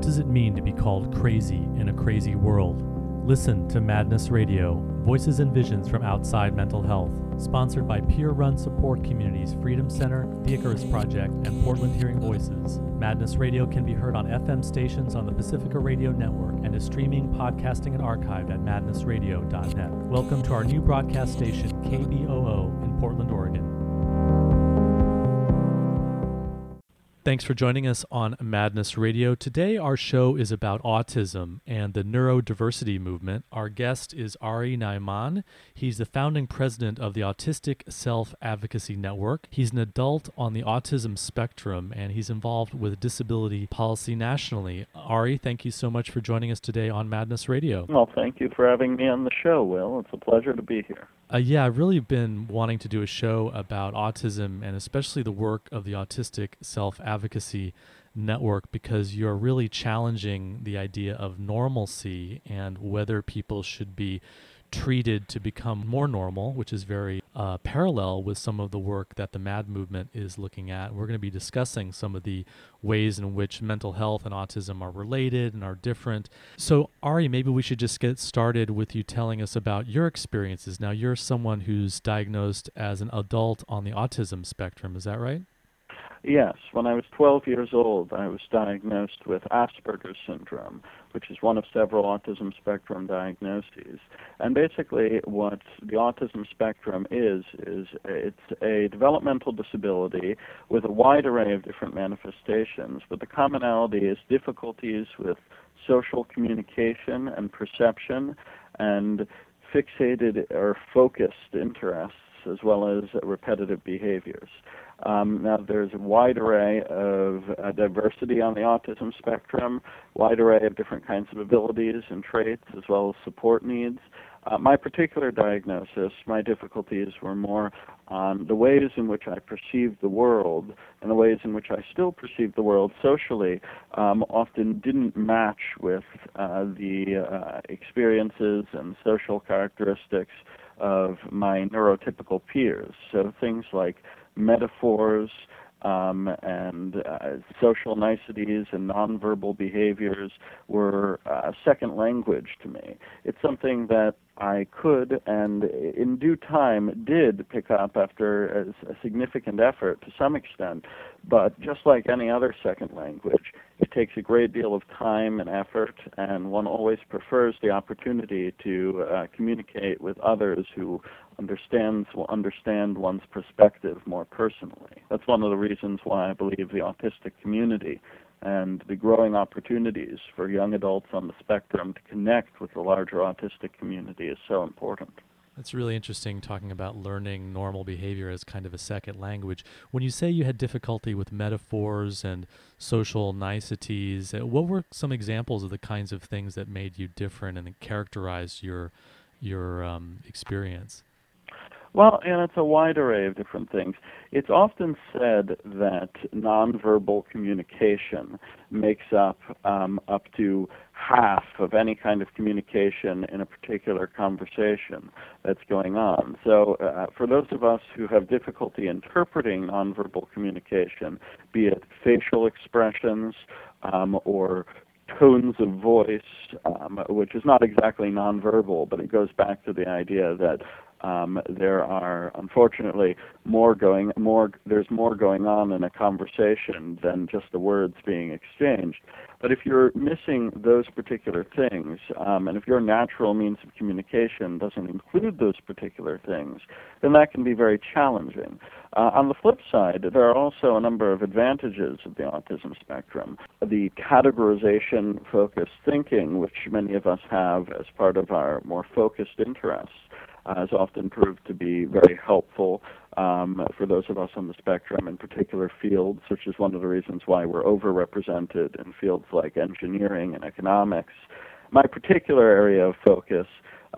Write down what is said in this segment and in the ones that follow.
What does it mean to be called crazy in a crazy world? Listen to Madness Radio, voices and visions from outside mental health. Sponsored by peer run support communities Freedom Center, the Icarus Project, and Portland Hearing Voices. Madness Radio can be heard on FM stations on the Pacifica Radio Network and is streaming, podcasting, and archived at madnessradio.net. Welcome to our new broadcast station, KBOO, in Portland, Oregon. Thanks for joining us on Madness Radio. Today, our show is about autism and the neurodiversity movement. Our guest is Ari Ne'eman. He's the founding president of the Autistic Self Advocacy Network. He's an adult on the autism spectrum and he's involved with disability policy nationally. Ari, thank you so much for joining us today on Madness Radio. Well, thank you for having me on the show, Will. It's a pleasure to be here. Uh, yeah, I've really been wanting to do a show about autism and especially the work of the Autistic Self Advocacy Advocacy network because you're really challenging the idea of normalcy and whether people should be treated to become more normal, which is very uh, parallel with some of the work that the MAD movement is looking at. We're going to be discussing some of the ways in which mental health and autism are related and are different. So, Ari, maybe we should just get started with you telling us about your experiences. Now, you're someone who's diagnosed as an adult on the autism spectrum, is that right? Yes, when I was 12 years old, I was diagnosed with Asperger's syndrome, which is one of several autism spectrum diagnoses. And basically, what the autism spectrum is, is it's a developmental disability with a wide array of different manifestations, but the commonality is difficulties with social communication and perception and fixated or focused interests as well as repetitive behaviors. Um, now, there's a wide array of uh, diversity on the autism spectrum, wide array of different kinds of abilities and traits, as well as support needs. Uh, my particular diagnosis, my difficulties were more on the ways in which I perceived the world and the ways in which I still perceive the world socially um, often didn't match with uh, the uh, experiences and social characteristics of my neurotypical peers. So things like metaphors um, and uh, social niceties and nonverbal behaviors were uh, second language to me. It's something that I could and in due time did pick up after a, a significant effort to some extent. But just like any other second language, it takes a great deal of time and effort, and one always prefers the opportunity to uh, communicate with others who understands will understand one's perspective more personally. That's one of the reasons why I believe the autistic community and the growing opportunities for young adults on the spectrum to connect with the larger autistic community is so important. That's really interesting talking about learning normal behavior as kind of a second language. When you say you had difficulty with metaphors and social niceties, uh, what were some examples of the kinds of things that made you different and characterized your your um, experience? Well, and it's a wide array of different things. It's often said that nonverbal communication makes up um, up to half of any kind of communication in a particular conversation that's going on. So, uh, for those of us who have difficulty interpreting nonverbal communication, be it facial expressions um, or tones of voice, um, which is not exactly nonverbal, but it goes back to the idea that um, there are unfortunately more going more there's more going on in a conversation than just the words being exchanged. But if you're missing those particular things, um, and if your natural means of communication doesn't include those particular things, then that can be very challenging. Uh, on the flip side, there are also a number of advantages of the autism spectrum. The categorization focused thinking, which many of us have as part of our more focused interests uh, has often proved to be very helpful um, for those of us on the spectrum in particular fields, which is one of the reasons why we're overrepresented in fields like engineering and economics. My particular area of focus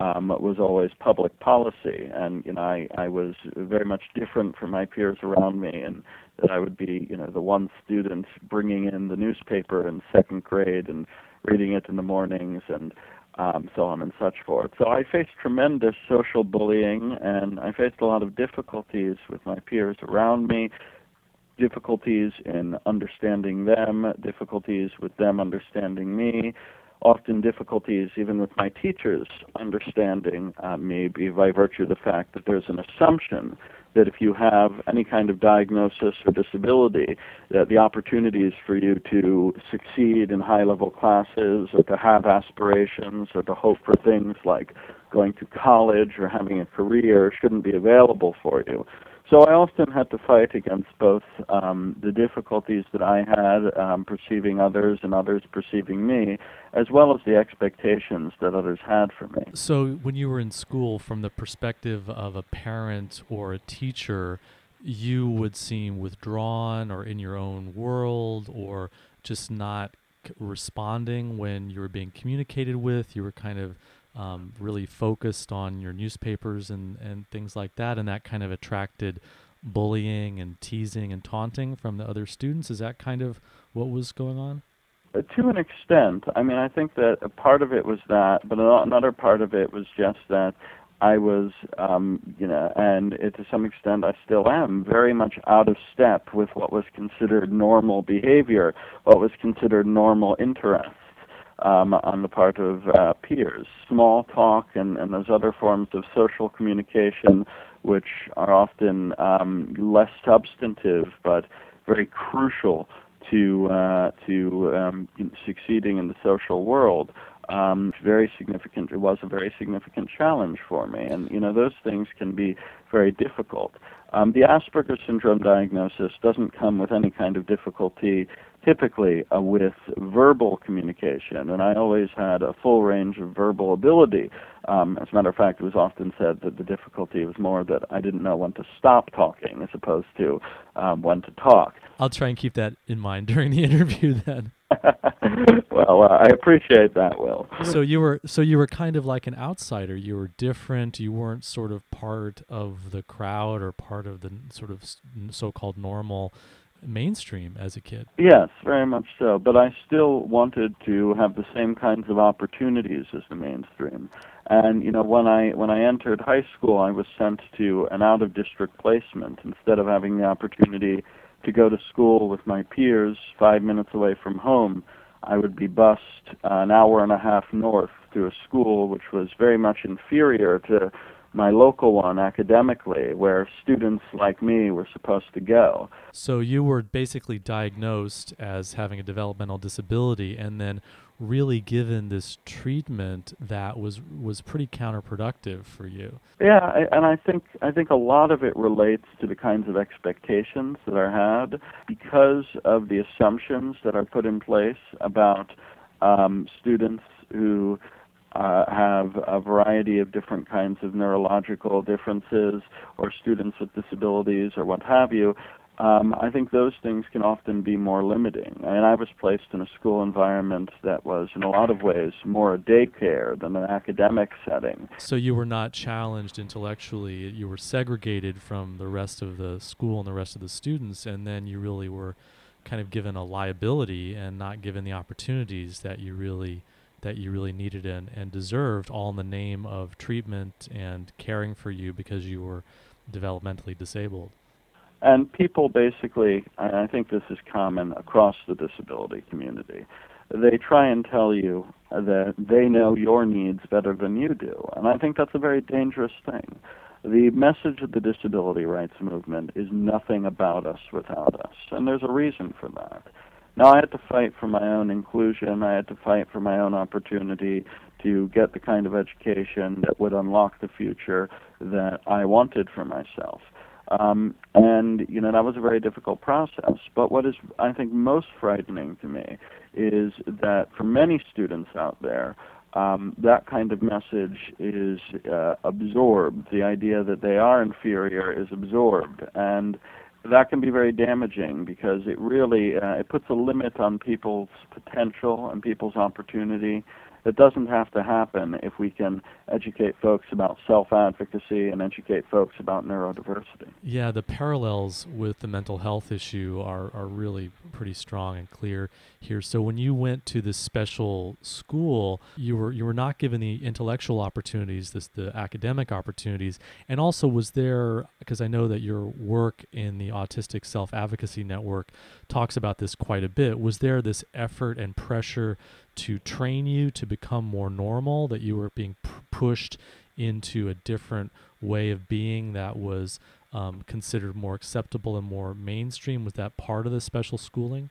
um, was always public policy, and you know I, I was very much different from my peers around me, and that I would be you know the one student bringing in the newspaper in second grade and reading it in the mornings and um, so on and such forth. So I faced tremendous social bullying, and I faced a lot of difficulties with my peers around me difficulties in understanding them, difficulties with them understanding me, often difficulties even with my teachers understanding uh, me by virtue of the fact that there's an assumption that if you have any kind of diagnosis or disability, that the opportunities for you to succeed in high level classes or to have aspirations or to hope for things like going to college or having a career shouldn't be available for you. So I often had to fight against both um, the difficulties that I had um, perceiving others and others perceiving me, as well as the expectations that others had for me. So when you were in school, from the perspective of a parent or a teacher, you would seem withdrawn or in your own world or just not responding when you were being communicated with. You were kind of um, really focused on your newspapers and, and things like that, and that kind of attracted bullying and teasing and taunting from the other students. Is that kind of what was going on? Uh, to an extent. I mean, I think that a part of it was that, but another part of it was just that I was, um, you know, and it, to some extent I still am, very much out of step with what was considered normal behavior, what was considered normal interest um, on the part of uh, peers. Small talk and, and those other forms of social communication, which are often um, less substantive but very crucial to uh, to um, succeeding in the social world. Um, very significant. It was a very significant challenge for me, and you know those things can be very difficult. Um, the Asperger syndrome diagnosis doesn't come with any kind of difficulty typically uh, with verbal communication, and I always had a full range of verbal ability. Um, as a matter of fact, it was often said that the difficulty was more that I didn't know when to stop talking as opposed to um, when to talk. I'll try and keep that in mind during the interview then. well, uh, I appreciate that, Will. So you were so you were kind of like an outsider. You were different. You weren't sort of part of the crowd or part of the sort of so-called normal mainstream as a kid. Yes, very much so. But I still wanted to have the same kinds of opportunities as the mainstream. And you know, when I when I entered high school, I was sent to an out of district placement instead of having the opportunity to go to school with my peers 5 minutes away from home. I would be bused an hour and a half north to a school which was very much inferior to my local one academically, where students like me were supposed to go. So you were basically diagnosed as having a developmental disability, and then really given this treatment that was was pretty counterproductive for you. Yeah, I, and I think I think a lot of it relates to the kinds of expectations that are had because of the assumptions that are put in place about um, students who uh, have a variety of different kinds of neurological differences or students with disabilities or what have you, um, I think those things can often be more limiting. I mean, I was placed in a school environment that was, in a lot of ways, more a daycare than an academic setting. So you were not challenged intellectually. You were segregated from the rest of the school and the rest of the students, and then you really were kind of given a liability and not given the opportunities that you really that you really needed and, and deserved, all in the name of treatment and caring for you because you were developmentally disabled. And people basically, I think this is common across the disability community, they try and tell you that they know your needs better than you do. And I think that's a very dangerous thing. The message of the disability rights movement is nothing about us without us. And there's a reason for that. Now, I had to fight for my own inclusion. I had to fight for my own opportunity to get the kind of education that would unlock the future that I wanted for myself. Um, and, you know, that was a very difficult process. But what is, I think, most frightening to me is that for many students out there, um, that kind of message is uh, absorbed. The idea that they are inferior is absorbed. And that can be very damaging because it really uh, it puts a limit on people's potential and people's opportunity That doesn't have to happen if we can educate folks about self advocacy and educate folks about neurodiversity. Yeah, the parallels with the mental health issue are, are really pretty strong and clear here. So when you went to this special school, you were you were not given the intellectual opportunities, this the academic opportunities, and also was there because I know that your work in the Autistic Self Advocacy Network talks about this quite a bit. Was there this effort and pressure to train you to become more normal, that you were being p- pushed into a different way of being that was um, considered more acceptable and more mainstream? Was that part of the special schooling?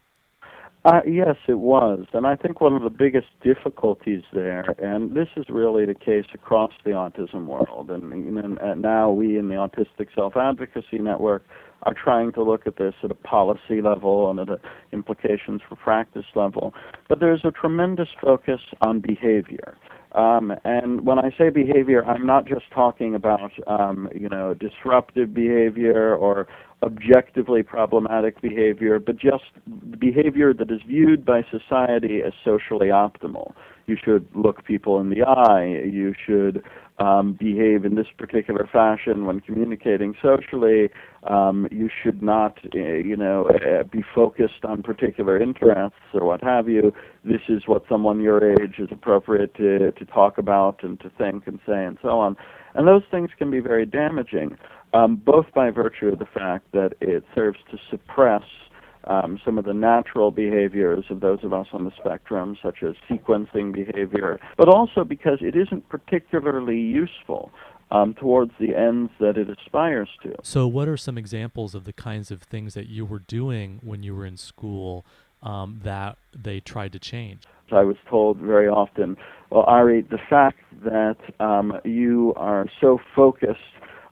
Uh, yes, it was. And I think one of the biggest difficulties there, and this is really the case across the autism world, and, and now we in the Autistic Self Advocacy Network are trying to look at this at a policy level and at a implications for practice level. But there's a tremendous focus on behavior. Um, and when I say behavior, I'm not just talking about um, you know disruptive behavior or objectively problematic behavior, but just behavior that is viewed by society as socially optimal. You should look people in the eye. You should um, behave in this particular fashion when communicating socially. Um, you should not, uh, you know, uh, be focused on particular interests or what have you. This is what someone your age is appropriate to to talk about and to think and say and so on. And those things can be very damaging, um, both by virtue of the fact that it serves to suppress um, some of the natural behaviors of those of us on the spectrum, such as sequencing behavior, but also because it isn't particularly useful um, towards the ends that it aspires to. So, what are some examples of the kinds of things that you were doing when you were in school um, that they tried to change? I was told very often, well, Ari, the fact that um, you are so focused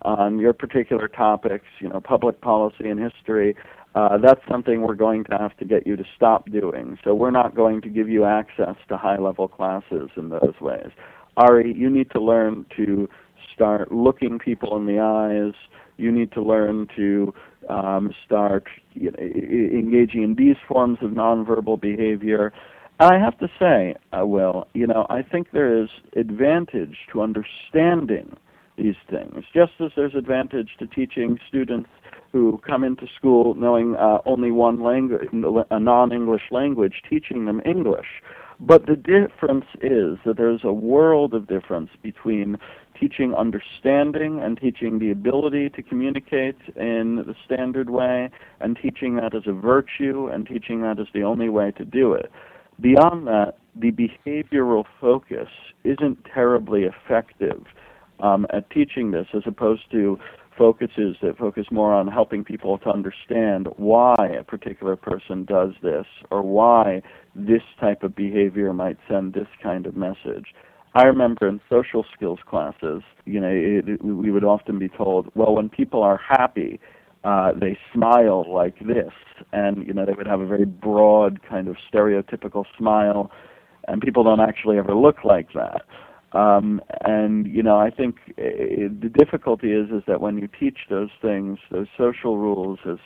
on your particular topics, you know, public policy and history, uh, that's something we're going to have to get you to stop doing. So we're not going to give you access to high level classes in those ways. Ari, you need to learn to start looking people in the eyes. You need to learn to um, start you know, engaging in these forms of nonverbal behavior. And I have to say, uh, Will, you know, I think there is advantage to understanding these things, just as there's advantage to teaching students who come into school knowing uh, only one language, a non-English language, teaching them English. But the difference is that there's a world of difference between teaching understanding and teaching the ability to communicate in the standard way and teaching that as a virtue and teaching that as the only way to do it. Beyond that, the behavioral focus isn't terribly effective um, at teaching this as opposed to focuses that focus more on helping people to understand why a particular person does this or why this type of behavior might send this kind of message. I remember in social skills classes, you know, it, we would often be told, well, when people are happy, uh, they smile like this, and you know, they would have a very broad kind of stereotypical smile, and people don't actually ever look like that. Um, and you know, I think uh, the difficulty is is that when you teach those things, those social rules, as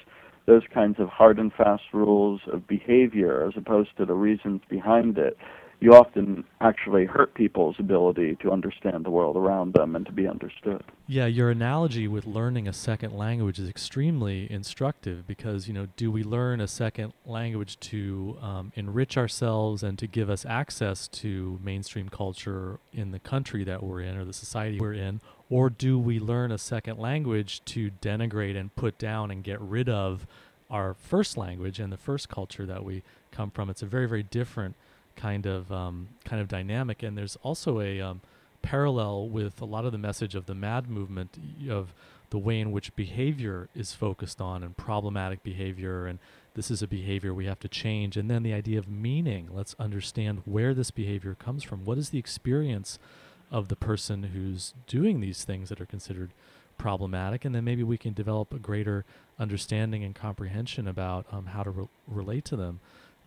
those kinds of hard and fast rules of behavior, as opposed to the reasons behind it, you often actually hurt people's ability to understand the world around them and to be understood. Yeah, your analogy with learning a second language is extremely instructive because, you know, do we learn a second language to um, enrich ourselves and to give us access to mainstream culture in the country that we're in or the society we're in? Or do we learn a second language to denigrate and put down and get rid of our first language and the first culture that we come from? It's a very, very different kind of um, kind of dynamic. And there's also a um, parallel with a lot of the message of the MAD movement of the way in which behavior is focused on and problematic behavior and this is a behavior we have to change. And then the idea of meaning. Let's understand where this behavior comes from. What is the experience of the person who's doing these things that are considered problematic? And then maybe we can develop a greater understanding and comprehension about um, how to re- relate to them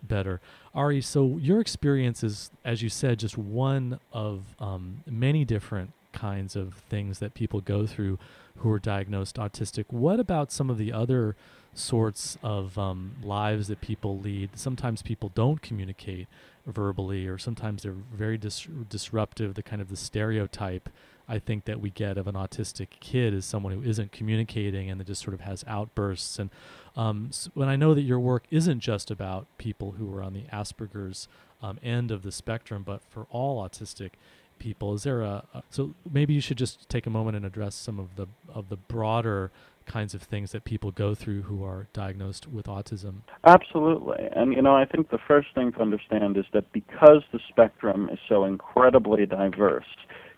better. Ari, so your experience is, as you said, just one of um, many different kinds of things that people go through who are diagnosed autistic. What about some of the other sorts of um, lives that people lead. Sometimes people don't communicate verbally, or sometimes they're very dis- disruptive. The kind of the stereotype I think that we get of an autistic kid is someone who isn't communicating and that just sort of has outbursts. And um, so when I know that your work isn't just about people who are on the Asperger's um, end of the spectrum, but for all autistic people, is there a, a so maybe you should just take a moment and address some of the of the broader kinds of things that people go through who are diagnosed with autism? Absolutely. And, you know, I think the first thing to understand is that because the spectrum is so incredibly diverse,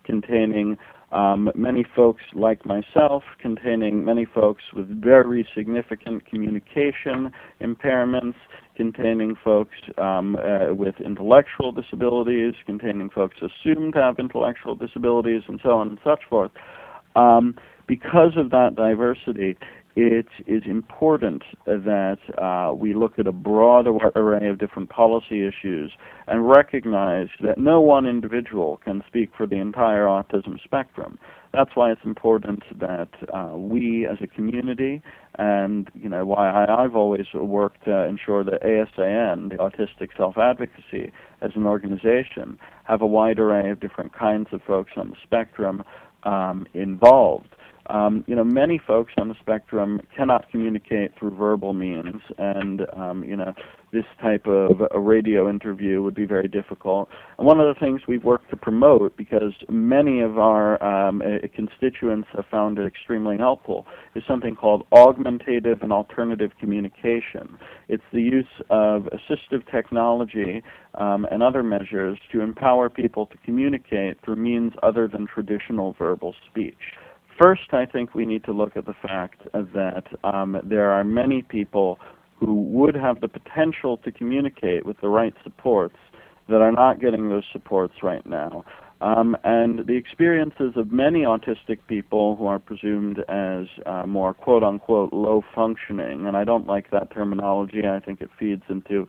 containing um, many folks like myself, containing many folks with very significant communication impairments, containing folks um, uh, with intellectual disabilities, containing folks assumed to have intellectual disabilities, and so on and such forth. Um, because of that diversity, it is important that uh, we look at a broad array of different policy issues and recognize that no one individual can speak for the entire autism spectrum. That's why it's important that uh, we as a community, and you know why I, have always worked to ensure that ASAN, the Autistic Self Advocacy, as an organization, have a wide array of different kinds of folks on the spectrum um, involved. Um, you know, many folks on the spectrum cannot communicate through verbal means, and um, you know, this type of a radio interview would be very difficult. And one of the things we've worked to promote, because many of our um, constituents have found it extremely helpful, is something called augmentative and alternative communication. It's the use of assistive technology um, and other measures to empower people to communicate through means other than traditional verbal speech. First, I think we need to look at the fact that um, there are many people who would have the potential to communicate with the right supports that are not getting those supports right now. Um, and the experiences of many autistic people who are presumed as uh, more quote unquote low functioning, and I don't like that terminology, I think it feeds into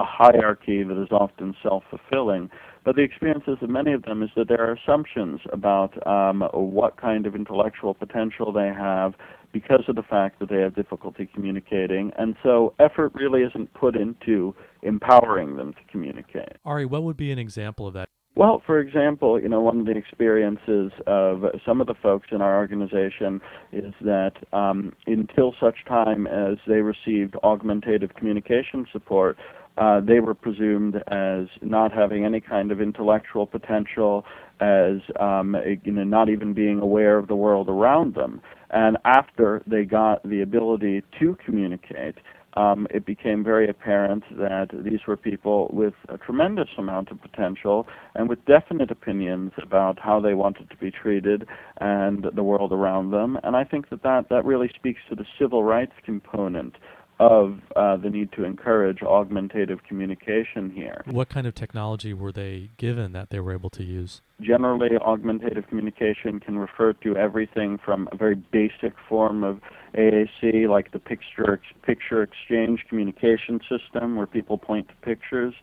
a hierarchy that is often self fulfilling. But the experiences of many of them is that there are assumptions about um, what kind of intellectual potential they have because of the fact that they have difficulty communicating. And so effort really isn't put into empowering them to communicate. Ari, what would be an example of that? Well, for example, you know, one of the experiences of some of the folks in our organization is that um, until such time as they received augmentative communication support, uh, they were presumed as not having any kind of intellectual potential, as um, you know, not even being aware of the world around them. And after they got the ability to communicate, um, it became very apparent that these were people with a tremendous amount of potential and with definite opinions about how they wanted to be treated and the world around them. And I think that that, that really speaks to the civil rights component of uh, the need to encourage augmentative communication here. What kind of technology were they given that they were able to use? Generally, augmentative communication can refer to everything from a very basic form of AAC, like the picture picture exchange communication system, where people point to pictures,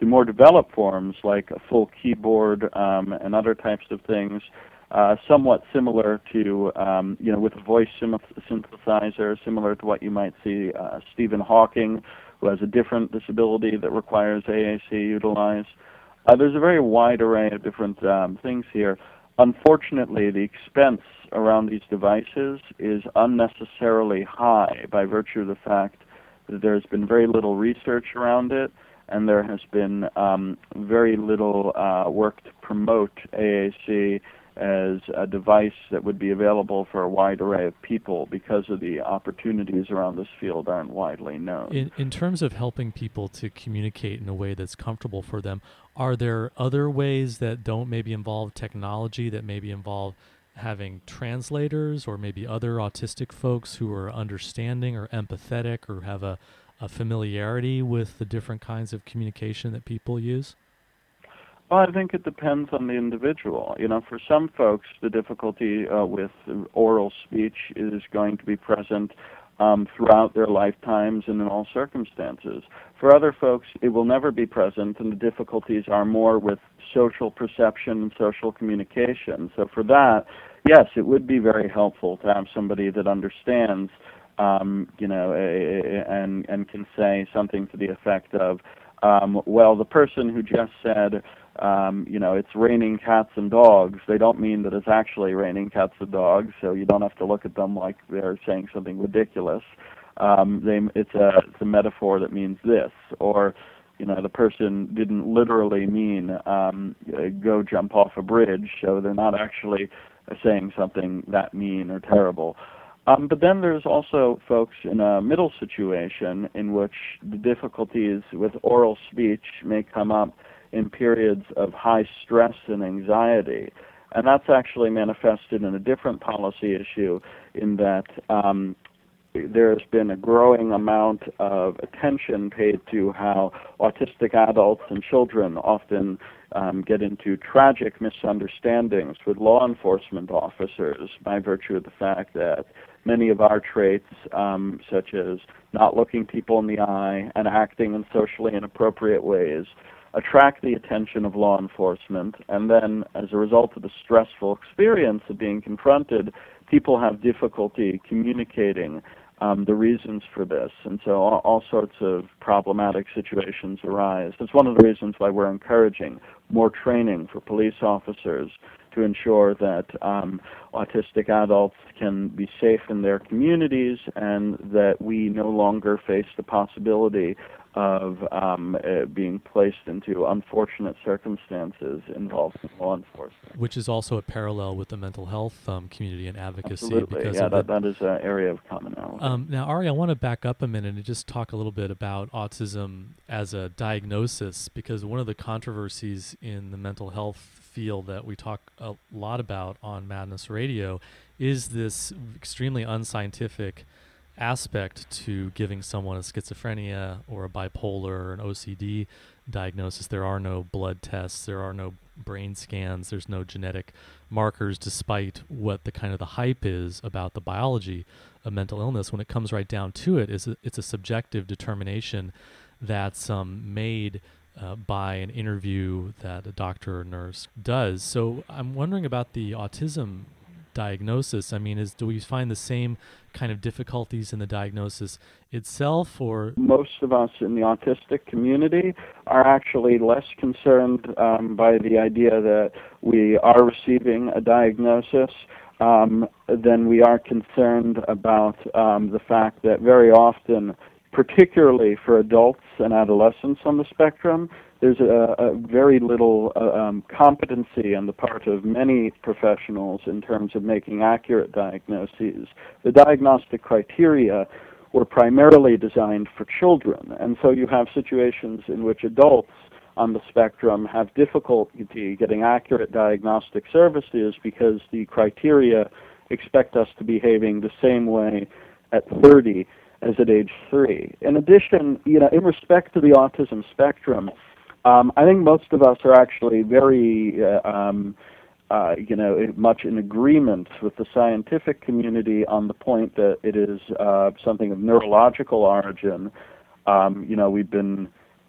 to more developed forms like a full keyboard um, and other types of things uh, somewhat similar to, um, you know, with a voice synthesizer, similar to what you might see uh, Stephen Hawking, who has a different disability that requires AAC utilized. Uh, there's a very wide array of different um, things here. Unfortunately, the expense around these devices is unnecessarily high by virtue of the fact that there's been very little research around it and there has been um, very little uh, work to promote AAC as a device that would be available for a wide array of people because of the opportunities around this field aren't widely known. In, in terms of helping people to communicate in a way that's comfortable for them, are there other ways that don't maybe involve technology, that maybe involve having translators or maybe other autistic folks who are understanding or empathetic or have a, a familiarity with the different kinds of communication that people use? Well, I think it depends on the individual. You know, for some folks, the difficulty uh, with oral speech is going to be present um, throughout their lifetimes and in all circumstances. For other folks, it will never be present, and the difficulties are more with social perception and social communication. So, for that, yes, it would be very helpful to have somebody that understands um, you know, and and can say something to the effect of, um, well, the person who just said, um, you know, it's raining cats and dogs, they don't mean that it's actually raining cats and dogs, so you don't have to look at them like they're saying something ridiculous. Um, they, it's a it's a metaphor that means this, or you know, the person didn't literally mean um, go jump off a bridge, so they're not actually saying something that mean or terrible. Um, but then there's also folks in a middle situation in which the difficulties with oral speech may come up in periods of high stress and anxiety. And that's actually manifested in a different policy issue in that um, there's been a growing amount of attention paid to how autistic adults and children often um, get into tragic misunderstandings with law enforcement officers by virtue of the fact that many of our traits, um, such as not looking people in the eye and acting in socially inappropriate ways, attract the attention of law enforcement. And then, as a result of the stressful experience of being confronted, people have difficulty communicating um, the reasons for this. And so all, all, sorts of problematic situations arise. It's one of the reasons why we're encouraging more training for police officers to ensure that um, autistic adults can be safe in their communities and that we no longer face the possibility of um, uh, being placed into unfortunate circumstances involving law enforcement. Which is also a parallel with the mental health um, community and advocacy. Absolutely, yeah, that, that is an area of commonality. Um, now, Ari, I want to back up a minute and just talk a little bit about autism as a diagnosis, because one of the controversies in the mental health field that we talk a lot about on Madness Radio is this extremely unscientific aspect to giving someone a schizophrenia or a bipolar or an OCD diagnosis. There are no blood tests, there are no brain scans, there's no genetic markers, despite what the kind of the hype is about the biology of mental illness. When it comes right down to it, is it's a subjective determination that's um, made uh, by an interview that a doctor or nurse does. So I'm wondering about the autism diagnosis. I mean, is do we find the same kind of difficulties in the diagnosis itself, or most of us in the autistic community are actually less concerned um, by the idea that we are receiving a diagnosis. Um, than we are concerned about um, the fact that very often, particularly for adults and adolescents on the spectrum, there's a, a very little uh, um, competency on the part of many professionals in terms of making accurate diagnoses. The diagnostic criteria were primarily designed for children, and so you have situations in which adults on the spectrum have difficulty getting accurate diagnostic services because the criteria expect us to behaving the same way at 30 as at age 3. In addition, you know, in respect to the autism spectrum, um, I think most of us are actually very, uh, um, uh, you know, much in agreement with the scientific community on the point that it is uh, something of neurological origin. Um, you know, we've been.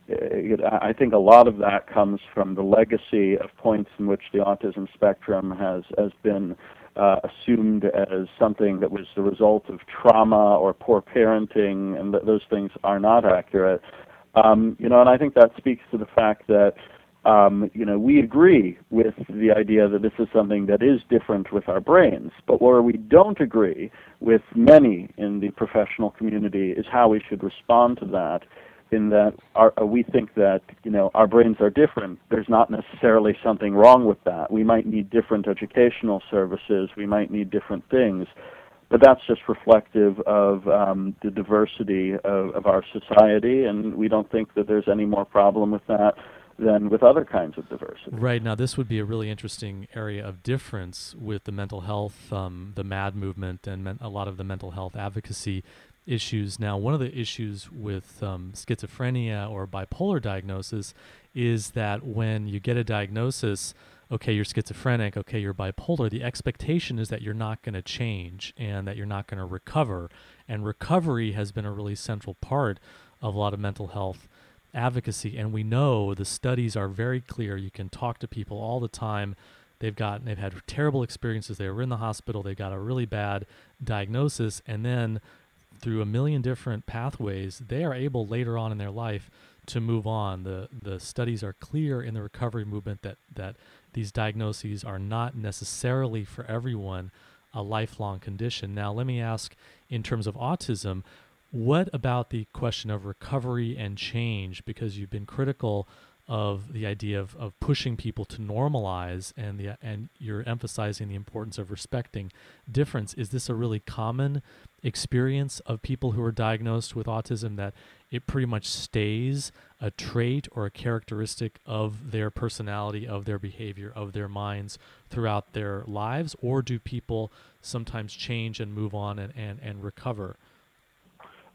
Uh, I think a lot of that comes from the legacy of points in which the autism spectrum has has been uh, assumed as something that was the result of trauma or poor parenting, and th- those things are not accurate. Um, you know, and I think that speaks to the fact that um, you know we agree with the idea that this is something that is different with our brains, but where we don't agree with many in the professional community is how we should respond to that. In that our, uh, we think that you know our brains are different. There's not necessarily something wrong with that. We might need different educational services. We might need different things but that's just reflective of um, the diversity of, of, our society, and we don't think that there's any more problem with that than with other kinds of diversity. Right now, this would be a really interesting area of difference with the mental health, um, the MAD movement, and men- a lot of the mental health advocacy issues. Now, one of the issues with um, schizophrenia or bipolar diagnosis is that when you get a diagnosis, okay, you're schizophrenic, okay, you're bipolar, the expectation is that you're not going to change and that you're not going to recover. And recovery has been a really central part of a lot of mental health advocacy. And we know the studies are very clear. You can talk to people all the time. They've gotten, they've had terrible experiences. They were in the hospital. They got a really bad diagnosis. And then through a million different pathways, they are able later on in their life to move on. The the studies are clear in the recovery movement that that these diagnoses are not necessarily for everyone a lifelong condition. Now, let me ask in terms of autism, what about the question of recovery and change? Because you've been critical of the idea of, of pushing people to normalize and the and you're emphasizing the importance of respecting difference. Is this a really common experience of people who are diagnosed with autism that it pretty much stays a trait or a characteristic of their personality, of their behavior, of their minds throughout their lives? Or do people sometimes change and move on and, and, and recover?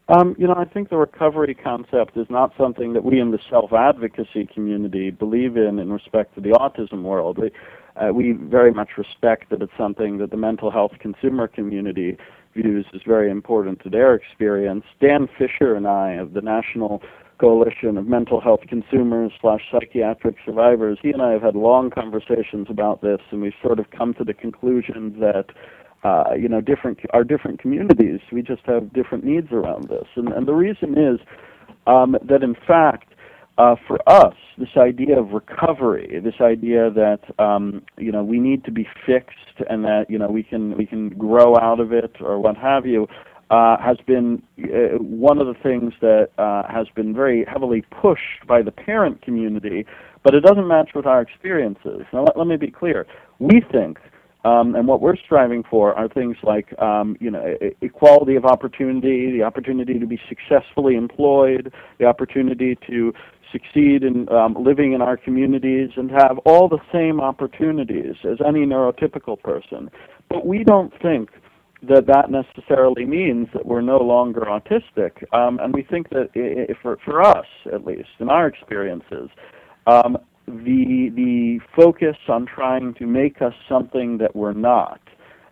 Um, you know, I think the recovery concept is not something that we in the self advocacy community believe in in respect to the autism world. We, uh, we very much respect that it's something that the mental health consumer community views is very important to their experience. Dan Fisher and I of the National Coalition of Mental Health Consumers slash Psychiatric Survivors, he and I have had long conversations about this, and we've sort of come to the conclusion that uh, you know different our different communities we just have different needs around this, and and the reason is um, that in fact uh, for us, this idea of recovery, this idea that um, you know we need to be fixed and that you know we can we can grow out of it or what have you, uh, has been uh, one of the things that uh, has been very heavily pushed by the parent community, but it doesn't match with our experiences. Now, let, let me be clear. We think um, and what we're striving for are things like, um, you know, equality of opportunity, the opportunity to be successfully employed, the opportunity to succeed in um, living in our communities and have all the same opportunities as any neurotypical person. But we don't think that that necessarily means that we're no longer autistic. Um, and we think that, for, for us, at least, in our experiences, um, the the focus on trying to make us something that we're not.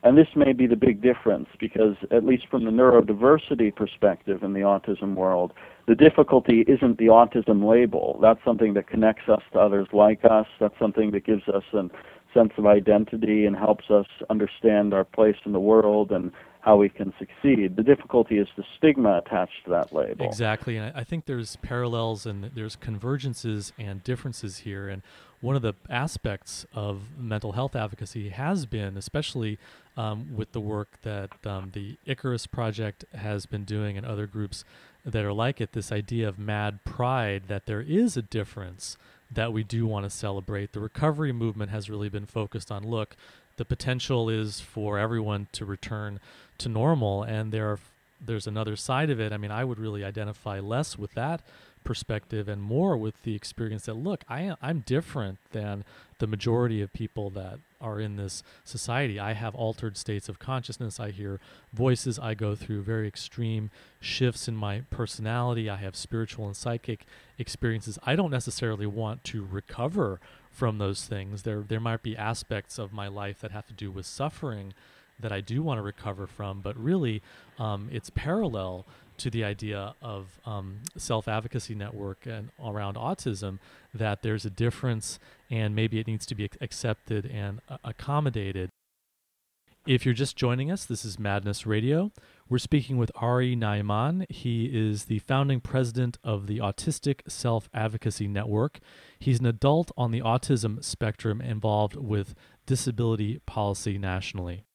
And this may be the big difference because, at least from the neurodiversity perspective in the autism world, the difficulty isn't the autism label. That's something that connects us to others like us. That's something that gives us a sense of identity and helps us understand our place in the world and how we can succeed. The difficulty is the stigma attached to that label. Exactly, and I think there's parallels and there's convergences and differences here. And one of the aspects of mental health advocacy has been, especially um, with the work that um, the Icarus Project has been doing and other groups that are like it, this idea of mad pride that there is a difference that we do want to celebrate. The recovery movement has really been focused on look, the potential is for everyone to return to normal and there are, there's another side of it. I mean i would really identify less with that perspective and more with the experience that look I, i'm different than the majority of people that are in this society. I have altered states of consciousness. I hear voices. I go through very extreme shifts in my personality. I have spiritual and psychic experiences. I don't necessarily want to recover from those things. There there might be aspects of my life that have to do with suffering that I do want to recover from, but really um, it's parallel to the idea of um, self advocacy network and around autism that there's a difference and maybe it needs to be accepted and uh, accommodated. If you're just joining us, this is Madness Radio. We're speaking with Ari Ne'eman. He is the founding president of the Autistic Self Advocacy Network. He's an adult on the autism spectrum involved with disability policy nationally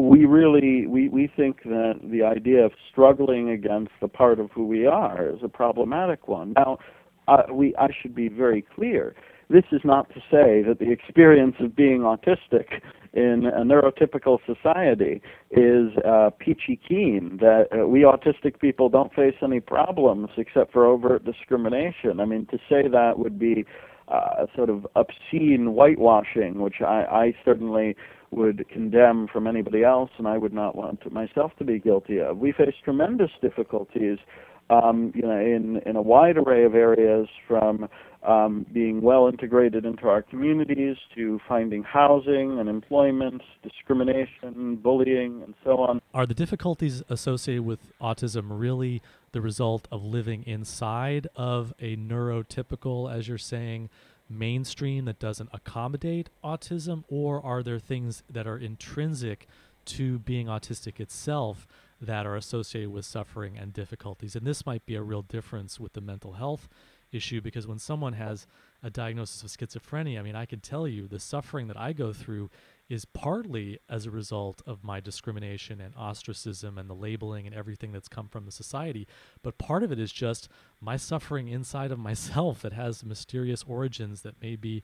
we really we, we think that the idea of struggling against the part of who we are is a problematic one. Now, uh, we I should be very clear. This is not to say that the experience of being autistic in a neurotypical society is uh, peachy keen. That uh, we autistic people don't face any problems except for overt discrimination. I mean, to say that would be uh, sort of obscene whitewashing, which I, I certainly would condemn from anybody else, and I would not want myself to be guilty of. We face tremendous difficulties, um, you know, in in a wide array of areas, from um, being well integrated into our communities to finding housing and employment, discrimination, bullying, and so on. Are the difficulties associated with autism really the result of living inside of a neurotypical, as you're saying? mainstream that doesn't accommodate autism, or are there things that are intrinsic to being autistic itself that are associated with suffering and difficulties. And this might be a real difference with the mental health issue because when someone has a diagnosis of schizophrenia, I mean, I can tell you the suffering that I go through is partly as a result of my discrimination and ostracism and the labeling and everything that's come from the society. But part of it is just my suffering inside of myself that has mysterious origins that may be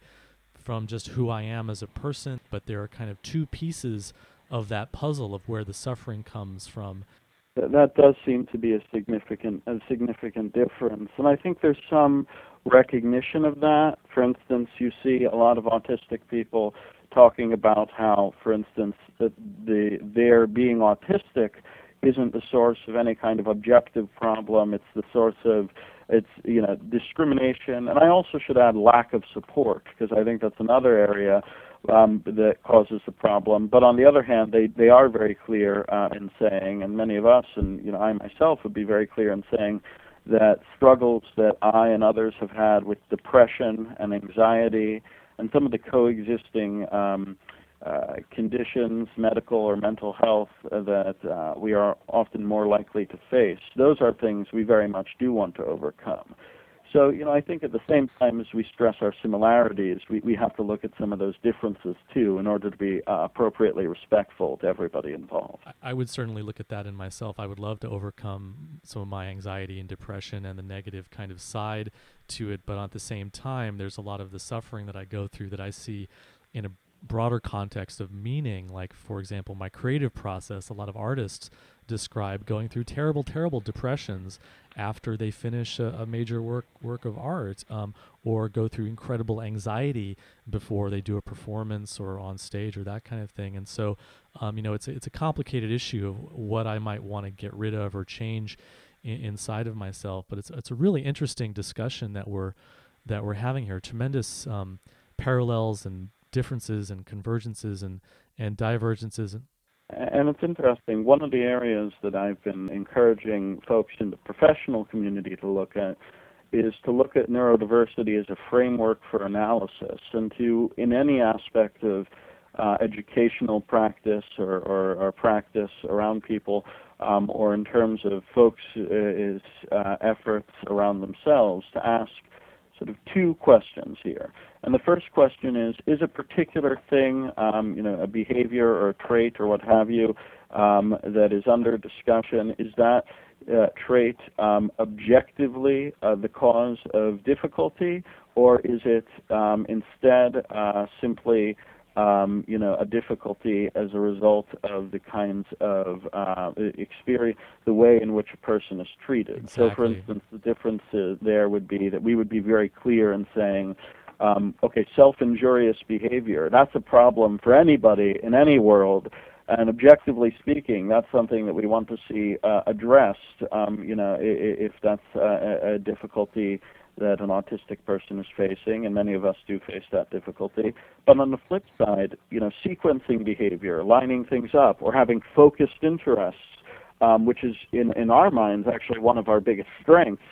from just who I am as a person. But there are kind of two pieces of that puzzle of where the suffering comes from. That does seem to be a significant a significant difference, and I think there's some recognition of that. For instance, you see a lot of autistic people talking about how, for instance, that the their being autistic isn't the source of any kind of objective problem. It's the source of it's you know discrimination, and I also should add lack of support because I think that's another area um, that causes the problem. But on the other hand, they, they are very clear uh, in saying, and many of us, and you know, I myself would be very clear in saying that struggles that I and others have had with depression and anxiety and some of the coexisting um, uh, conditions, medical or mental health, uh, that uh, we are often more likely to face, those are things we very much do want to overcome. So, you know, I think at the same time as we stress our similarities, we, we have to look at some of those differences too in order to be uh, appropriately respectful to everybody involved. I would certainly look at that in myself. I would love to overcome some of my anxiety and depression and the negative kind of side to it, but at the same time, there's a lot of the suffering that I go through that I see in a broader context of meaning. Like, for example, my creative process, a lot of artists describe going through terrible, terrible depressions after they finish a, a major work work of art, um, or go through incredible anxiety before they do a performance or on stage or that kind of thing. And so, um, you know, it's a, it's a complicated issue of what I might want to get rid of or change in, inside of myself. But it's it's a really interesting discussion that we're that we're having here. Tremendous um, parallels and differences and convergences and and divergences and it's interesting. One of the areas that I've been encouraging folks in the professional community to look at is to look at neurodiversity as a framework for analysis and to, in any aspect of uh, educational practice or, or, or, practice around people, um, or in terms of folks' uh, uh, efforts around themselves, to ask sort of two questions here. And the first question is, is a particular thing, um, you know, a behavior or a trait or what have you, um, that is under discussion, is that uh, trait um, objectively uh, the cause of difficulty, or is it um, instead uh, simply um, you know, a difficulty as a result of the kinds of uh, experience, the way in which a person is treated. Exactly. So, for instance, the difference there would be that we would be very clear in saying, um, okay, self-injurious behavior, that's a problem for anybody in any world. And objectively speaking, that's something that we want to see uh, addressed. Um, you know, if that's uh, a difficulty that an autistic person is facing, and many of us do face that difficulty. But on the flip side, you know, sequencing behavior, lining things up, or having focused interests, um, which is in, in our minds actually one of our biggest strengths,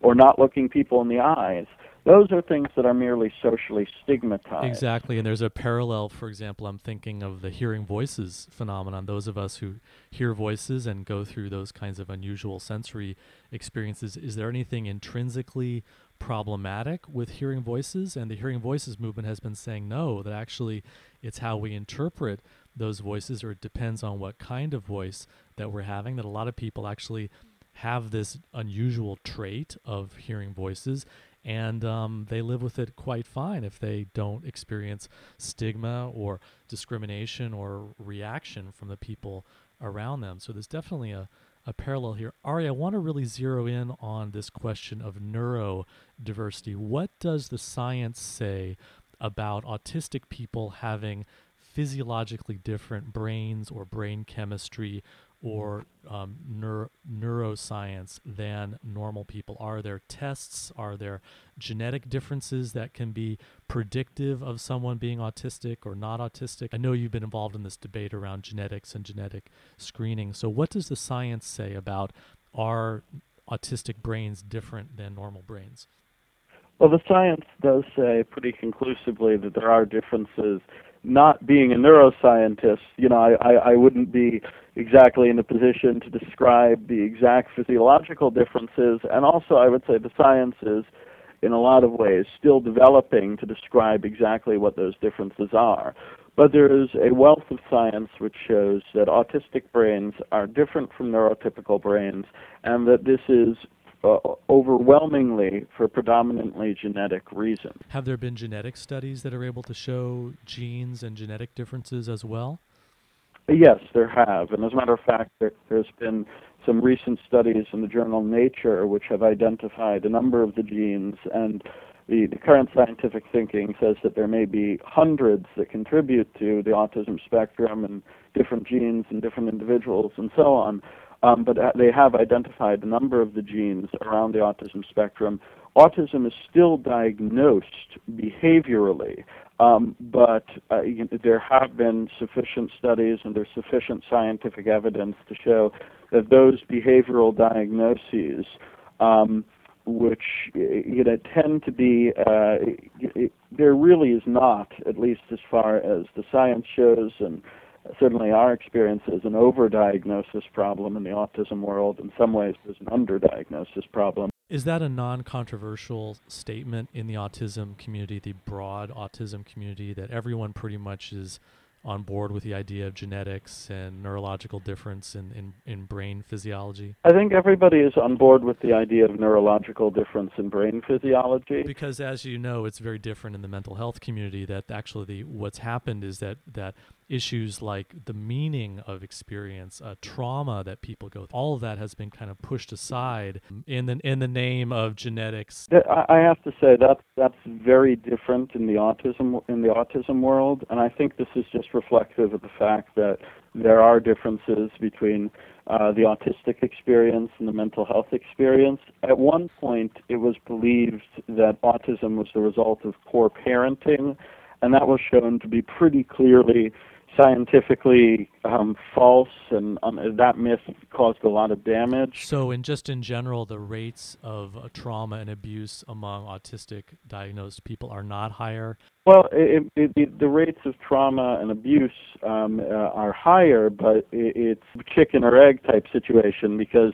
or not looking people in the eyes. Those are things that are merely socially stigmatized. Exactly, and there's a parallel. For example, I'm thinking of the hearing voices phenomenon. Those of us who hear voices and go through those kinds of unusual sensory experiences, is there anything intrinsically problematic with hearing voices, and the hearing voices movement has been saying no, that actually it's how we interpret those voices, or it depends on what kind of voice that we're having, that a lot of people actually have this unusual trait of hearing voices and um, they live with it quite fine if they don't experience stigma or discrimination or reaction from the people around them. So there's definitely a, a parallel here. Ari, I want to really zero in on this question of neurodiversity. What does the science say about autistic people having physiologically different brains or brain chemistry or um, neuro- neuroscience than normal people? Are there tests? Are there genetic differences that can be predictive of someone being autistic or not autistic? I know you've been involved in this debate around genetics and genetic screening. So, what does the science say about are autistic brains different than normal brains? Well, the science does say pretty conclusively that there are differences not being a neuroscientist, you know, I, I, I wouldn't be exactly in a position to describe the exact physiological differences, and also I would say the science is, in a lot of ways, still developing to describe exactly what those differences are. But there is a wealth of science which shows that autistic brains are different from neurotypical brains, and that this is uh, overwhelmingly for predominantly genetic reasons. Have there been genetic studies that are able to show genes and genetic differences as well? Yes, there have. And as a matter of fact, there, has been some recent studies in the journal Nature which have identified a number of the genes and the, the current scientific thinking says that there may be hundreds that contribute to the autism spectrum and different genes in different individuals and so on. Um, but uh, they have identified a number of the genes around the autism spectrum. Autism is still diagnosed behaviorally, um, but uh, you know, there have been sufficient studies and there's sufficient scientific evidence to show that those behavioral diagnoses, um, which you know tend to be, uh, it, there really is not, at least as far as the science shows and certainly our experience is an overdiagnosis problem in the autism world. In some ways, there's an underdiagnosis problem. Is that a non controversial statement in the autism community, the broad autism community, that everyone pretty much is on board with the idea of genetics and neurological difference in, in, in brain physiology? I think everybody is on board with the idea of neurological difference in brain physiology. Because as you know, it's very different in the mental health community that actually the, what's happened is that, that issues like the meaning of experience, uh, trauma that people go through, all of that has been kind of pushed aside in the, in the name of genetics. I have to say that that's very different in the autism in the autism world, and I think this is just reflective of the fact that there are differences between uh, the autistic experience and the mental health experience. At one point, it was believed that autism was the result of poor parenting, and that was shown to be pretty clearly scientifically um, false, and um, that myth caused a lot of damage. So, in just in general, the rates of uh, trauma and abuse among autistic diagnosed people are not higher. Well, it, it, it, the rates of trauma and abuse um, uh, are higher, but it's chicken or egg type situation because.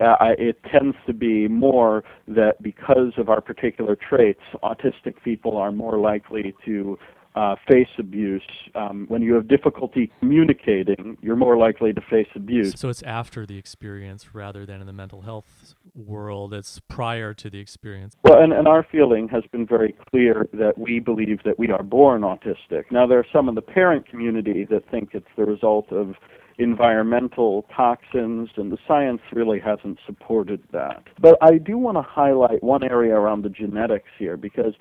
Uh, it tends to be more that because of our particular traits, autistic people are more likely to uh, face abuse. Um, when you have difficulty communicating, you're more likely to face abuse. So it's after the experience rather than in the mental health world. It's prior to the experience. Well, and, and our feeling has been very clear that we believe that we are born autistic. Now, there are some in the parent community that think it's the result of environmental toxins, and the science really hasn't supported that. But I do want to highlight one area around the genetics here because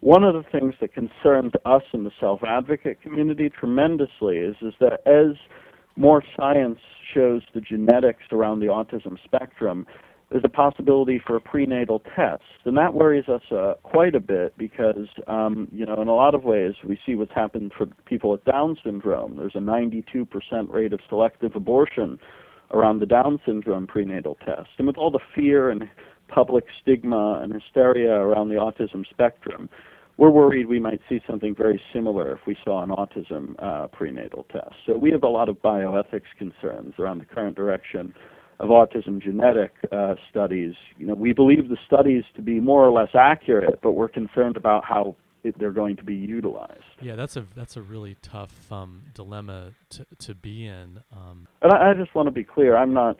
one of the things that concerns us in the self-advocate community tremendously is, is that as more science shows the genetics around the autism spectrum, there's a possibility for a prenatal test, and that worries us uh, quite a bit because, um, you know, in a lot of ways, we see what's happened for people with Down syndrome. There's a 92% rate of selective abortion around the Down syndrome prenatal test, and with all the fear and public stigma and hysteria around the autism spectrum, we're worried we might see something very similar if we saw an autism uh, prenatal test. So we have a lot of bioethics concerns around the current direction of autism genetic uh, studies. You know, we believe the studies to be more or less accurate, but we're concerned about how it, they're going to be utilized. Yeah, that's a that's a really tough um, dilemma to to be in. Um, and I, I just want to be clear. I'm not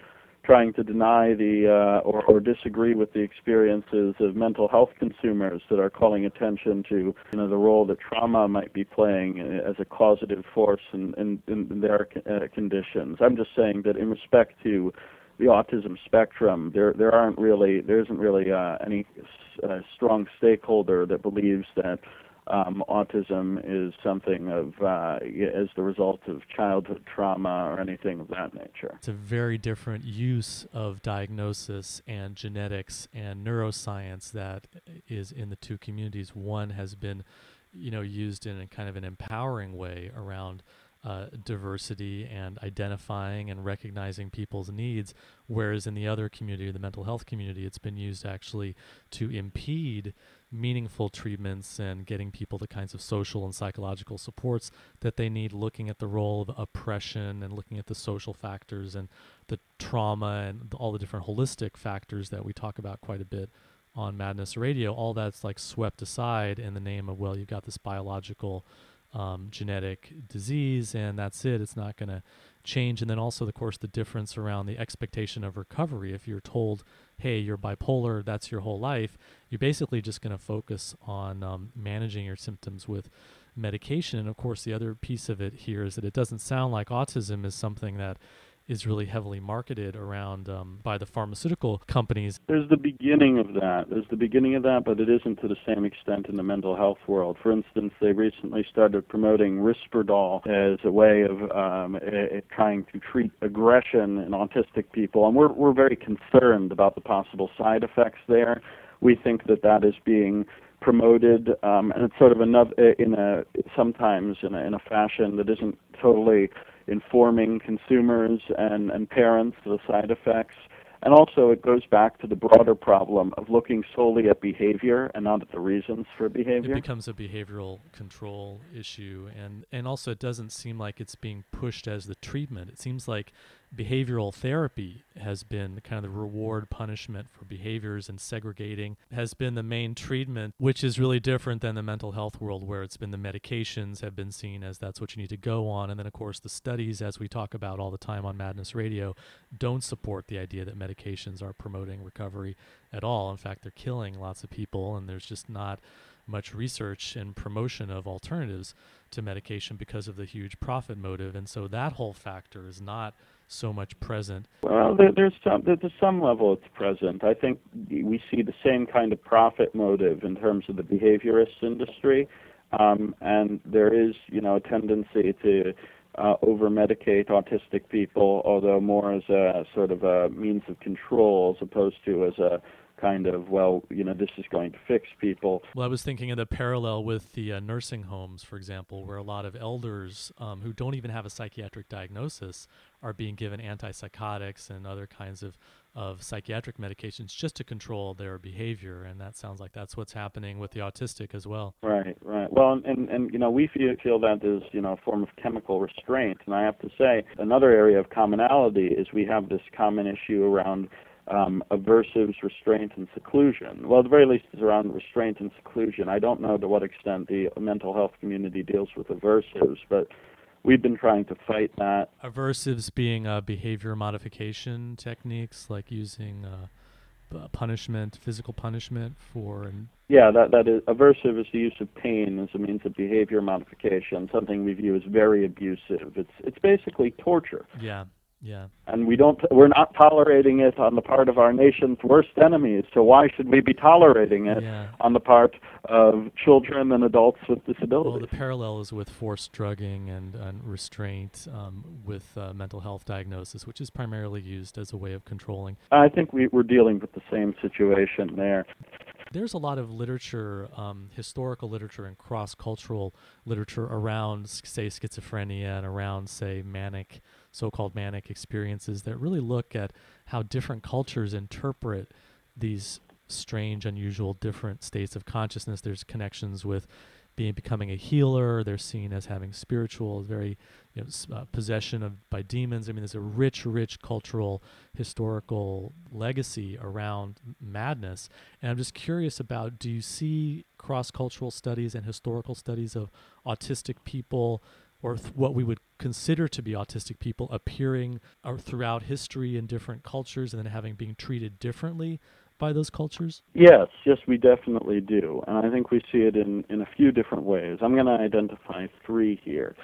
trying to deny the uh, or, or disagree with the experiences of mental health consumers that are calling attention to you know the role that trauma might be playing as a causative force in, in, in their uh, conditions. I'm just saying that in respect to the autism spectrum, there there aren't really there isn't really uh, any uh, strong stakeholder that believes that um, autism is something of uh, as the result of childhood trauma or anything of that nature. It's a very different use of diagnosis and genetics and neuroscience that is in the two communities. One has been, you know, used in a kind of an empowering way around uh, diversity and identifying and recognizing people's needs. Whereas in the other community, the mental health community, it's been used actually to impede meaningful treatments and getting people the kinds of social and psychological supports that they need, looking at the role of oppression and looking at the social factors and the trauma and all the different holistic factors that we talk about quite a bit on Madness Radio. All that's like swept aside in the name of, well, you've got this biological um, genetic disease, and that's it. It's not going to change. And then also, of course, the difference around the expectation of recovery. If you're told, hey, you're bipolar, that's your whole life, you're basically just going to focus on um, managing your symptoms with medication. And of course, the other piece of it here is that it doesn't sound like autism is something that is really heavily marketed around um, by the pharmaceutical companies. There's the beginning of that. There's the beginning of that, but it isn't to the same extent in the mental health world. For instance, they recently started promoting Risperdal as a way of um, trying to treat aggression in autistic people, and we're we're very concerned about the possible side effects there. We think that that is being promoted, um, and it's sort of another in a sometimes in a, in a fashion that isn't totally informing consumers and, and parents of the side effects. And also, it goes back to the broader problem of looking solely at behavior and not at the reasons for behavior. It becomes a behavioral control issue, and and also it doesn't seem like it's being pushed as the treatment. It seems like behavioral therapy has been kind of the reward punishment for behaviors and segregating has been the main treatment which is really different than the mental health world where it's been the medications have been seen as that's what you need to go on. And then of course the studies as we talk about all the time on madness radio don't support the idea that medications are promoting recovery at all. In fact they're killing lots of people and there's just not much research and promotion of alternatives to medication because of the huge profit motive. And so that whole factor is not so much present? Well, there, there's some to some level it's present. I think we see the same kind of profit motive in terms of the behaviorist industry, um, and there is you know a tendency to uh, over medicate autistic people, although more as a sort of a means of control as opposed to as a kind of well you know this is going to fix people. Well i was thinking of the parallel with the uh, nursing homes for example where a lot of elders um, who don't even have a psychiatric diagnosis are being given antipsychotics and other kinds of of psychiatric medications just to control their behavior. And that sounds like that's what's happening with the autistic as well. Right right. Well and and you know we feel feel that is you know a form of chemical restraint. And i have to say another area of commonality is we have this common issue around um, aversives, restraint, and seclusion. Well, at the very least, it's around restraint and seclusion. I don't know to what extent the mental health community deals with aversives, but we've been trying to fight that. Aversives being uh, behavior modification techniques, like using uh, punishment, physical punishment for. An yeah, that that is aversive is the use of pain as a means of behavior modification, something we view as very abusive. It's it's basically torture. Yeah. Yeah. And we don't we're not tolerating it on the part of our nation's worst enemies. So why should we be tolerating it yeah. on the part of children and adults with disabilities? Well, the parallel is with forced drugging and, and restraint um, with uh, mental health diagnosis, which is primarily used as a way of controlling. I think we, we're dealing with the same situation there. There's a lot of literature, um, historical literature and cross-cultural literature around, say, schizophrenia and around, say, manic so-called manic experiences that really look at how different cultures interpret these strange, unusual, different states of consciousness. There's connections with being becoming a healer. They're seen as having spiritual, very you know, uh, possession of by demons. I mean, there's a rich, rich cultural, historical legacy around madness. And I'm just curious about: Do you see cross-cultural studies and historical studies of autistic people or th- what we would consider to be autistic people appearing uh, throughout history in different cultures and then having being treated differently by those cultures? Yes, yes, we definitely do. And I think we see it in, in a few different ways. I'm going to identify three here.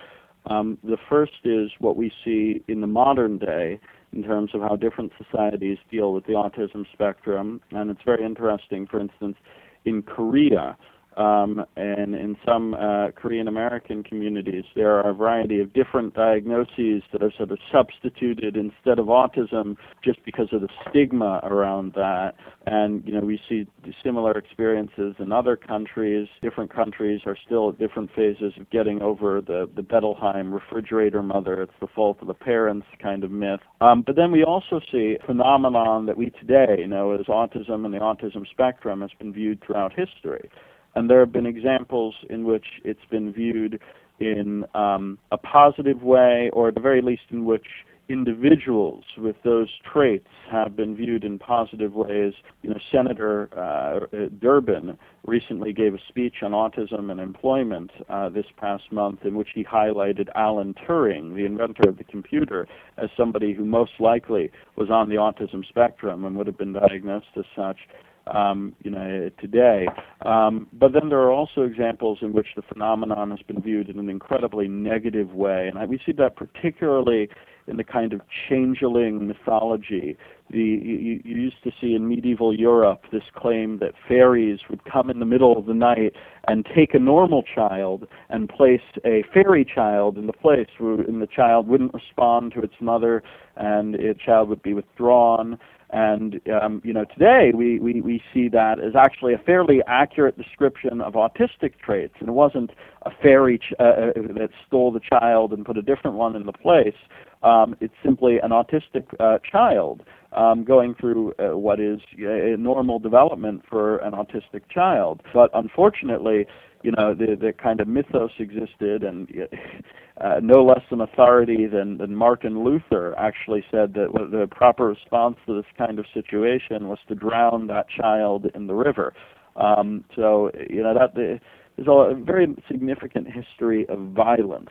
Um, the first is what we see in the modern day in terms of how different societies deal with the autism spectrum. And it's very interesting, for instance, in Korea, Um, and in some uh, Korean American communities, there are a variety of different diagnoses that are sort of substituted instead of autism just because of the stigma around that. And you know, we see similar experiences in other countries. Different countries are still at different phases of getting over the the Bettelheim refrigerator mother. It's the fault of the parents kind of myth. Um, but then we also see a phenomenon that we today know as autism and the autism spectrum has been viewed throughout history. And there have been examples in which it's been viewed in um, a positive way, or at the very least, in which individuals with those traits have been viewed in positive ways. You know, Senator uh, Durbin recently gave a speech on autism and employment uh, this past month in which he highlighted Alan Turing, the inventor of the computer, as somebody who most likely was on the autism spectrum and would have been diagnosed as such um, you know, today. Um, but then there are also examples in which the phenomenon has been viewed in an incredibly negative way, and I, we see that particularly in the kind of changeling mythology. The, you, you used to see in medieval Europe this claim that fairies would come in the middle of the night and take a normal child and place a fairy child in the place, where, and the child wouldn't respond to its mother, and the child would be withdrawn and um, you know, today we, we, we see that as actually a fairly accurate description of autistic traits, and it wasn't a fairy ch- uh, uh, that stole the child and put a different one in the place. Um, it's simply an autistic uh, child um, going through uh, what is a normal development for an autistic child. But unfortunately, you know, the, the kind of mythos existed, and uh, no less an authority than, than Martin Luther actually said that the proper response to this kind of situation was to drown that child in the river. Um, so, you know, that the, there's a very significant history of violence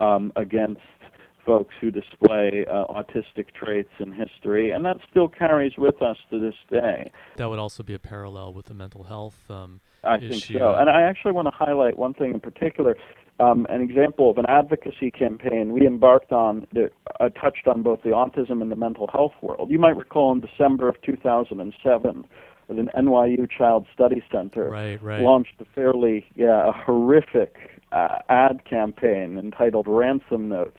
um, against folks who display uh, autistic traits in history, and that still carries with us to this day. That would also be a parallel with the mental health um, I issue. think so. And I actually want to highlight one thing in particular. Um, an example of an advocacy campaign we embarked on that uh, touched on both the autism and the mental health world. You might recall in December of 2007, that an NYU Child Study Center right, right. launched a fairly, yeah, a horrific uh, ad campaign entitled Ransom Notes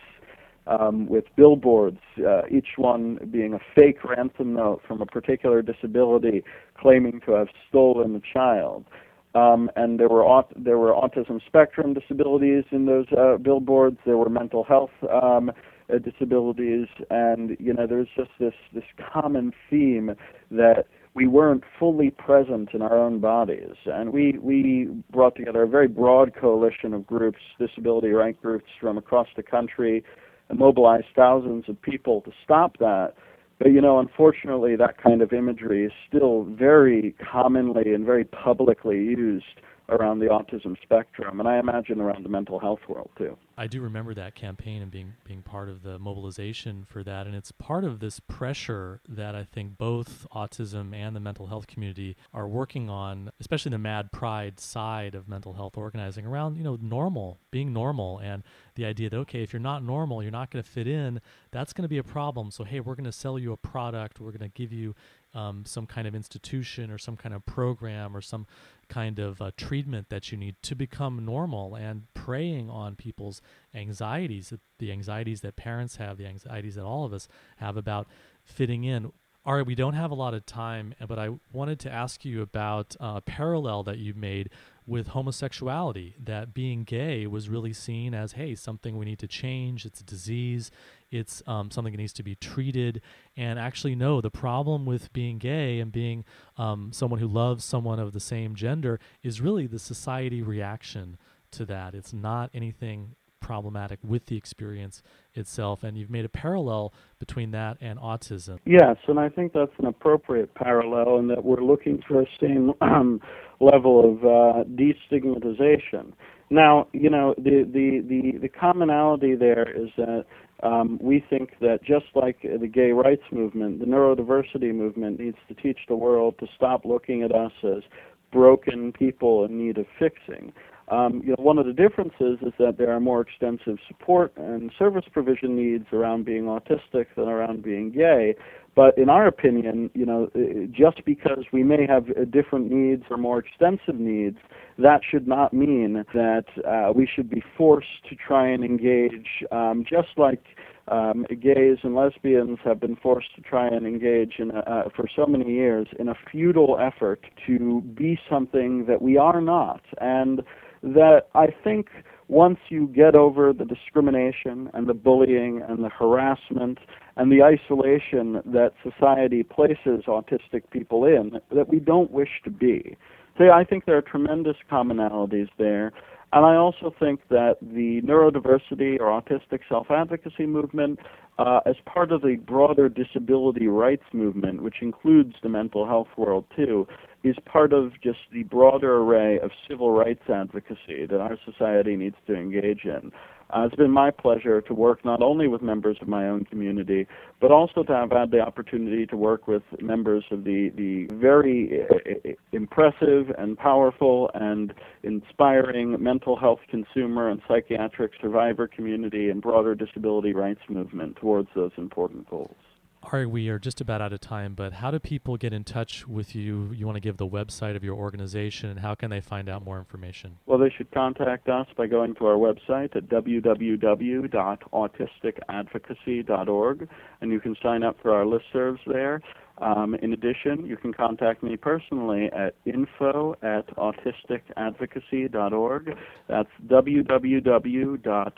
um, with billboards, uh, each one being a fake ransom note from a particular disability claiming to have stolen the child. Um, and there were aut- there were autism spectrum disabilities in those uh, billboards. There were mental health um, uh, disabilities, and you know there's just this this common theme that we weren't fully present in our own bodies. And we, we brought together a very broad coalition of groups, disability rights groups from across the country, and mobilized thousands of people to stop that. But you know, unfortunately, that kind of imagery is still very commonly and very publicly used around the autism spectrum, and I imagine around the mental health world too. I do remember that campaign and being being part of the mobilization for that, and it's part of this pressure that I think both autism and the mental health community are working on, especially the Mad Pride side of mental health organizing around you know normal, being normal, and the idea that okay, if you're not normal, you're not going to fit in. That's going to be a problem. So hey, we're going to sell you a product. We're going to give you um, some kind of institution or some kind of program or some kind of uh, treatment that you need to become normal and preying on people's anxieties, the anxieties that parents have, the anxieties that all of us have about fitting in. All right, we don't have a lot of time, but I wanted to ask you about uh, a parallel that you made with homosexuality, that being gay was really seen as, hey, something we need to change. It's a disease it's um, something that needs to be treated. And actually, no, the problem with being gay and being um, someone who loves someone of the same gender is really the society reaction to that. It's not anything problematic with the experience itself. And you've made a parallel between that and autism. Yes, and I think that's an appropriate parallel in that we're looking for a same um, level of uh, destigmatization. Now, you know, the, the, the, the commonality there is that um, we think that just like the gay rights movement, the neurodiversity movement needs to teach the world to stop looking at us as broken people in need of fixing. Um, you know, one of the differences is that there are more extensive support and service provision needs around being autistic than around being gay. But in our opinion, you know, just because we may have uh, different needs or more extensive needs, that should not mean that uh, we should be forced to try and engage, um, just like um, gays and lesbians have been forced to try and engage in uh, for so many years in a futile effort to be something that we are not. And that I think once you get over the discrimination and the bullying and the harassment and the isolation that society places autistic people in that we don't wish to be. So I think there are tremendous commonalities there. And I also think that the neurodiversity or autistic self advocacy movement, uh, as part of the broader disability rights movement, which includes the mental health world too, is part of just the broader array of civil rights advocacy that our society needs to engage in. Uh, it's been my pleasure to work not only with members of my own community, but also to have had the opportunity to work with members of the, the very uh, impressive and powerful and inspiring mental health consumer and psychiatric survivor community and broader disability rights movement towards those important goals. Ari, we are just about out of time, but how do people get in touch with you? You want to give the website of your organization, and how can they find out more information? Well, they should contact us by going to our website at www.autisticadvocacy.org, and you can sign up for our listservs there. Um, in addition, you can contact me personally at info at autisticadvocacy.org. That's www.autistic.org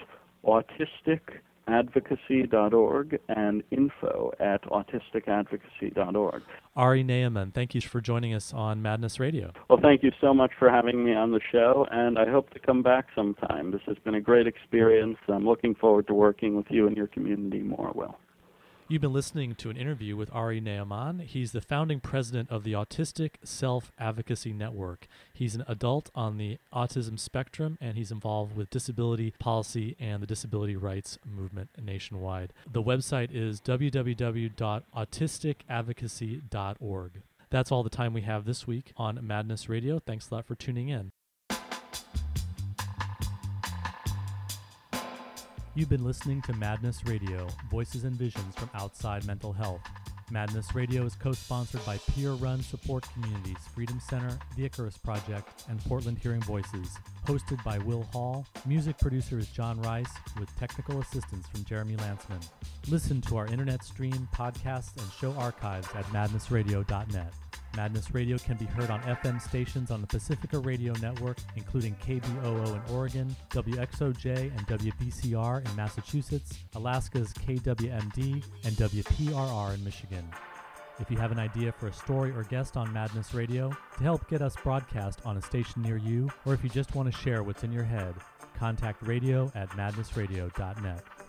advocacy.org and info at autisticadvocacy.org. Ari Ne'eman, thank you for joining us on Madness Radio. Well, thank you so much for having me on the show, and I hope to come back sometime. This has been a great experience. I'm looking forward to working with you and your community more, Will. You've been listening to an interview with Ari Ne'eman. He's the founding president of the Autistic Self Advocacy Network. He's an adult on the autism spectrum and he's involved with disability policy and the disability rights movement nationwide. The website is www.autisticadvocacy.org. That's all the time we have this week on Madness Radio. Thanks a lot for tuning in. You've been listening to Madness Radio, voices and visions from outside mental health. Madness Radio is co sponsored by peer run support communities Freedom Center, the Icarus Project, and Portland Hearing Voices. Hosted by Will Hall, music producer is John Rice, with technical assistance from Jeremy Lantzman. Listen to our internet stream, podcasts, and show archives at madnessradio.net. Madness Radio can be heard on FM stations on the Pacifica Radio Network, including KBOO in Oregon, WXOJ and WBCR in Massachusetts, Alaska's KWMD, and WPRR in Michigan. If you have an idea for a story or guest on Madness Radio to help get us broadcast on a station near you, or if you just want to share what's in your head, contact radio at madnessradio.net.